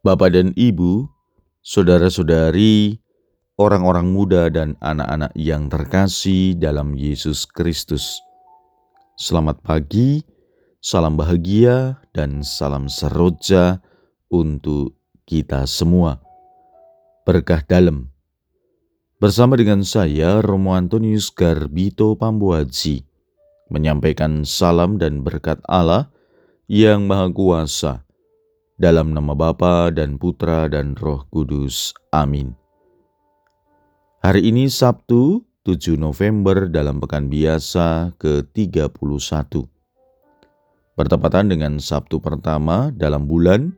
Bapak dan Ibu, saudara-saudari, orang-orang muda dan anak-anak yang terkasih dalam Yesus Kristus. Selamat pagi, salam bahagia, dan salam seroja untuk kita semua. Berkah dalam. Bersama dengan saya, Romo Antonius Garbito Pambuaji, menyampaikan salam dan berkat Allah yang Maha Kuasa dalam nama Bapa dan Putra dan Roh Kudus. Amin. Hari ini Sabtu 7 November dalam pekan biasa ke-31. Bertepatan dengan Sabtu pertama dalam bulan,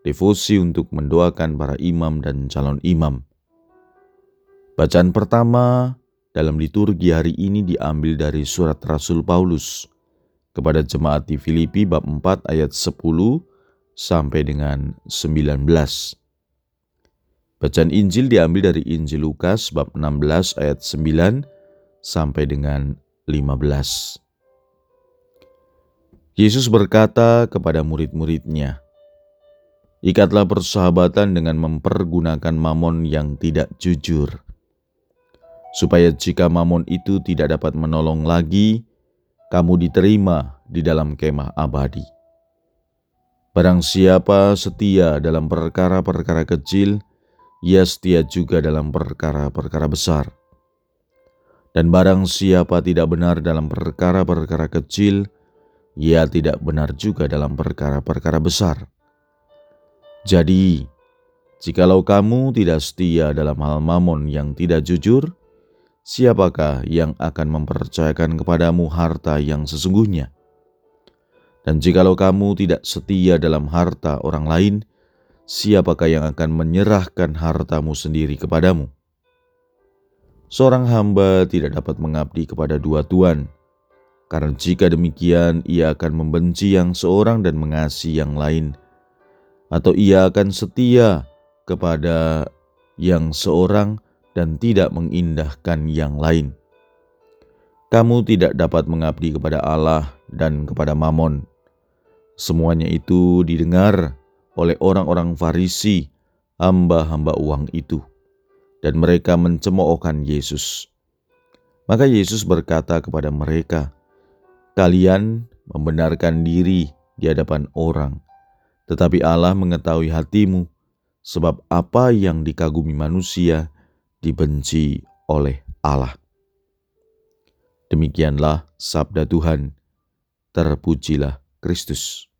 devosi untuk mendoakan para imam dan calon imam. Bacaan pertama dalam liturgi hari ini diambil dari surat Rasul Paulus kepada jemaat di Filipi bab 4 ayat 10 sampai dengan 19. Bacaan Injil diambil dari Injil Lukas bab 16 ayat 9 sampai dengan 15. Yesus berkata kepada murid-muridnya, Ikatlah persahabatan dengan mempergunakan mamon yang tidak jujur, supaya jika mamon itu tidak dapat menolong lagi, kamu diterima di dalam kemah abadi. Barang siapa setia dalam perkara-perkara kecil, ia setia juga dalam perkara-perkara besar. Dan barang siapa tidak benar dalam perkara-perkara kecil, ia tidak benar juga dalam perkara-perkara besar. Jadi, jikalau kamu tidak setia dalam hal mamon yang tidak jujur, siapakah yang akan mempercayakan kepadamu harta yang sesungguhnya? Dan jikalau kamu tidak setia dalam harta orang lain, siapakah yang akan menyerahkan hartamu sendiri kepadamu? Seorang hamba tidak dapat mengabdi kepada dua tuan, karena jika demikian ia akan membenci yang seorang dan mengasihi yang lain, atau ia akan setia kepada yang seorang dan tidak mengindahkan yang lain. Kamu tidak dapat mengabdi kepada Allah dan kepada Mamon. Semuanya itu didengar oleh orang-orang Farisi, hamba-hamba uang itu, dan mereka mencemoohkan Yesus. Maka Yesus berkata kepada mereka, "Kalian membenarkan diri di hadapan orang, tetapi Allah mengetahui hatimu, sebab apa yang dikagumi manusia dibenci oleh Allah." Demikianlah sabda Tuhan. Terpujilah Kristus.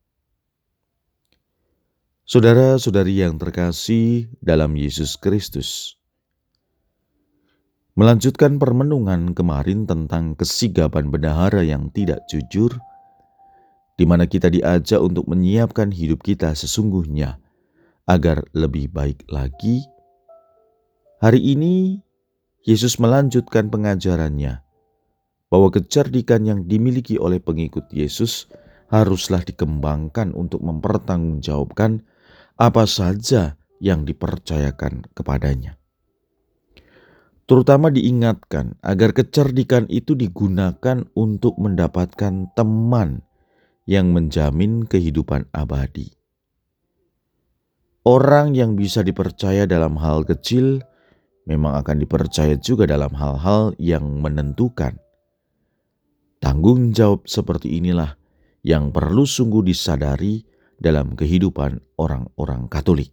Saudara-saudari yang terkasih dalam Yesus Kristus, melanjutkan permenungan kemarin tentang kesigapan bendahara yang tidak jujur, di mana kita diajak untuk menyiapkan hidup kita sesungguhnya agar lebih baik lagi. Hari ini, Yesus melanjutkan pengajarannya bahwa kecerdikan yang dimiliki oleh pengikut Yesus haruslah dikembangkan untuk mempertanggungjawabkan apa saja yang dipercayakan kepadanya. Terutama diingatkan agar kecerdikan itu digunakan untuk mendapatkan teman yang menjamin kehidupan abadi. Orang yang bisa dipercaya dalam hal kecil memang akan dipercaya juga dalam hal-hal yang menentukan. Tanggung jawab seperti inilah yang perlu sungguh disadari dalam kehidupan orang-orang Katolik.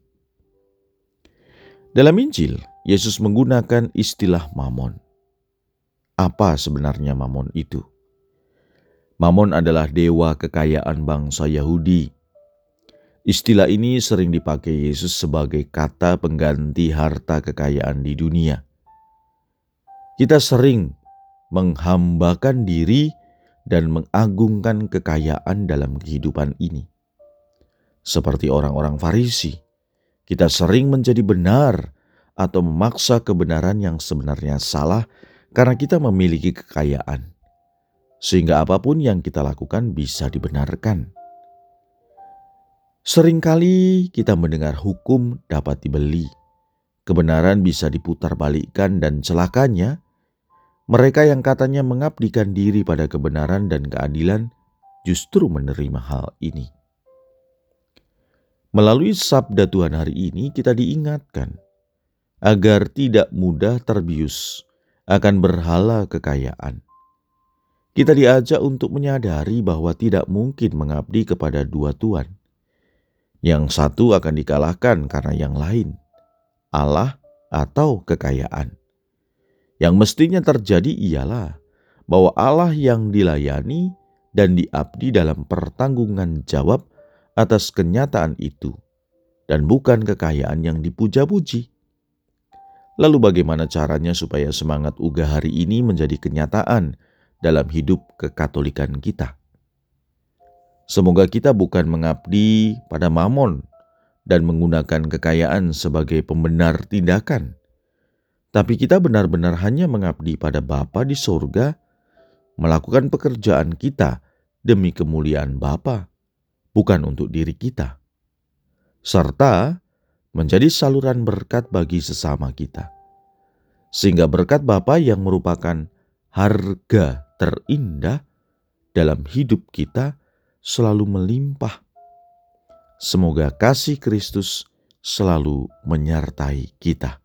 Dalam Injil, Yesus menggunakan istilah mamon. Apa sebenarnya mamon itu? Mamon adalah dewa kekayaan bangsa Yahudi. Istilah ini sering dipakai Yesus sebagai kata pengganti harta kekayaan di dunia. Kita sering menghambakan diri dan mengagungkan kekayaan dalam kehidupan ini seperti orang-orang Farisi. Kita sering menjadi benar atau memaksa kebenaran yang sebenarnya salah karena kita memiliki kekayaan, sehingga apa pun yang kita lakukan bisa dibenarkan. Seringkali kita mendengar hukum dapat dibeli, kebenaran bisa diputar balikkan, dan celakanya mereka yang katanya mengabdikan diri pada kebenaran dan keadilan justru menerima hal ini. Melalui sabda Tuhan hari ini kita diingatkan agar tidak mudah terbius akan berhala kekayaan. Kita diajak untuk menyadari bahwa tidak mungkin mengabdi kepada dua Tuhan. Yang satu akan dikalahkan karena yang lain, Allah atau kekayaan. Yang mestinya terjadi ialah bahwa Allah yang dilayani dan diabdi dalam pertanggungan jawab atas kenyataan itu, dan bukan kekayaan yang dipuja-puji. Lalu, bagaimana caranya supaya semangat uga hari ini menjadi kenyataan dalam hidup kekatolikan kita? Semoga kita bukan mengabdi pada mamon dan menggunakan kekayaan sebagai pembenar tindakan, tapi kita benar-benar hanya mengabdi pada Bapa di sorga, melakukan pekerjaan kita demi kemuliaan Bapa, bukan untuk diri kita, serta menjadi saluran berkat bagi sesama kita. Sehingga berkat Bapa yang merupakan harga terindah dalam hidup kita selalu melimpah. Semoga kasih Kristus selalu menyertai kita.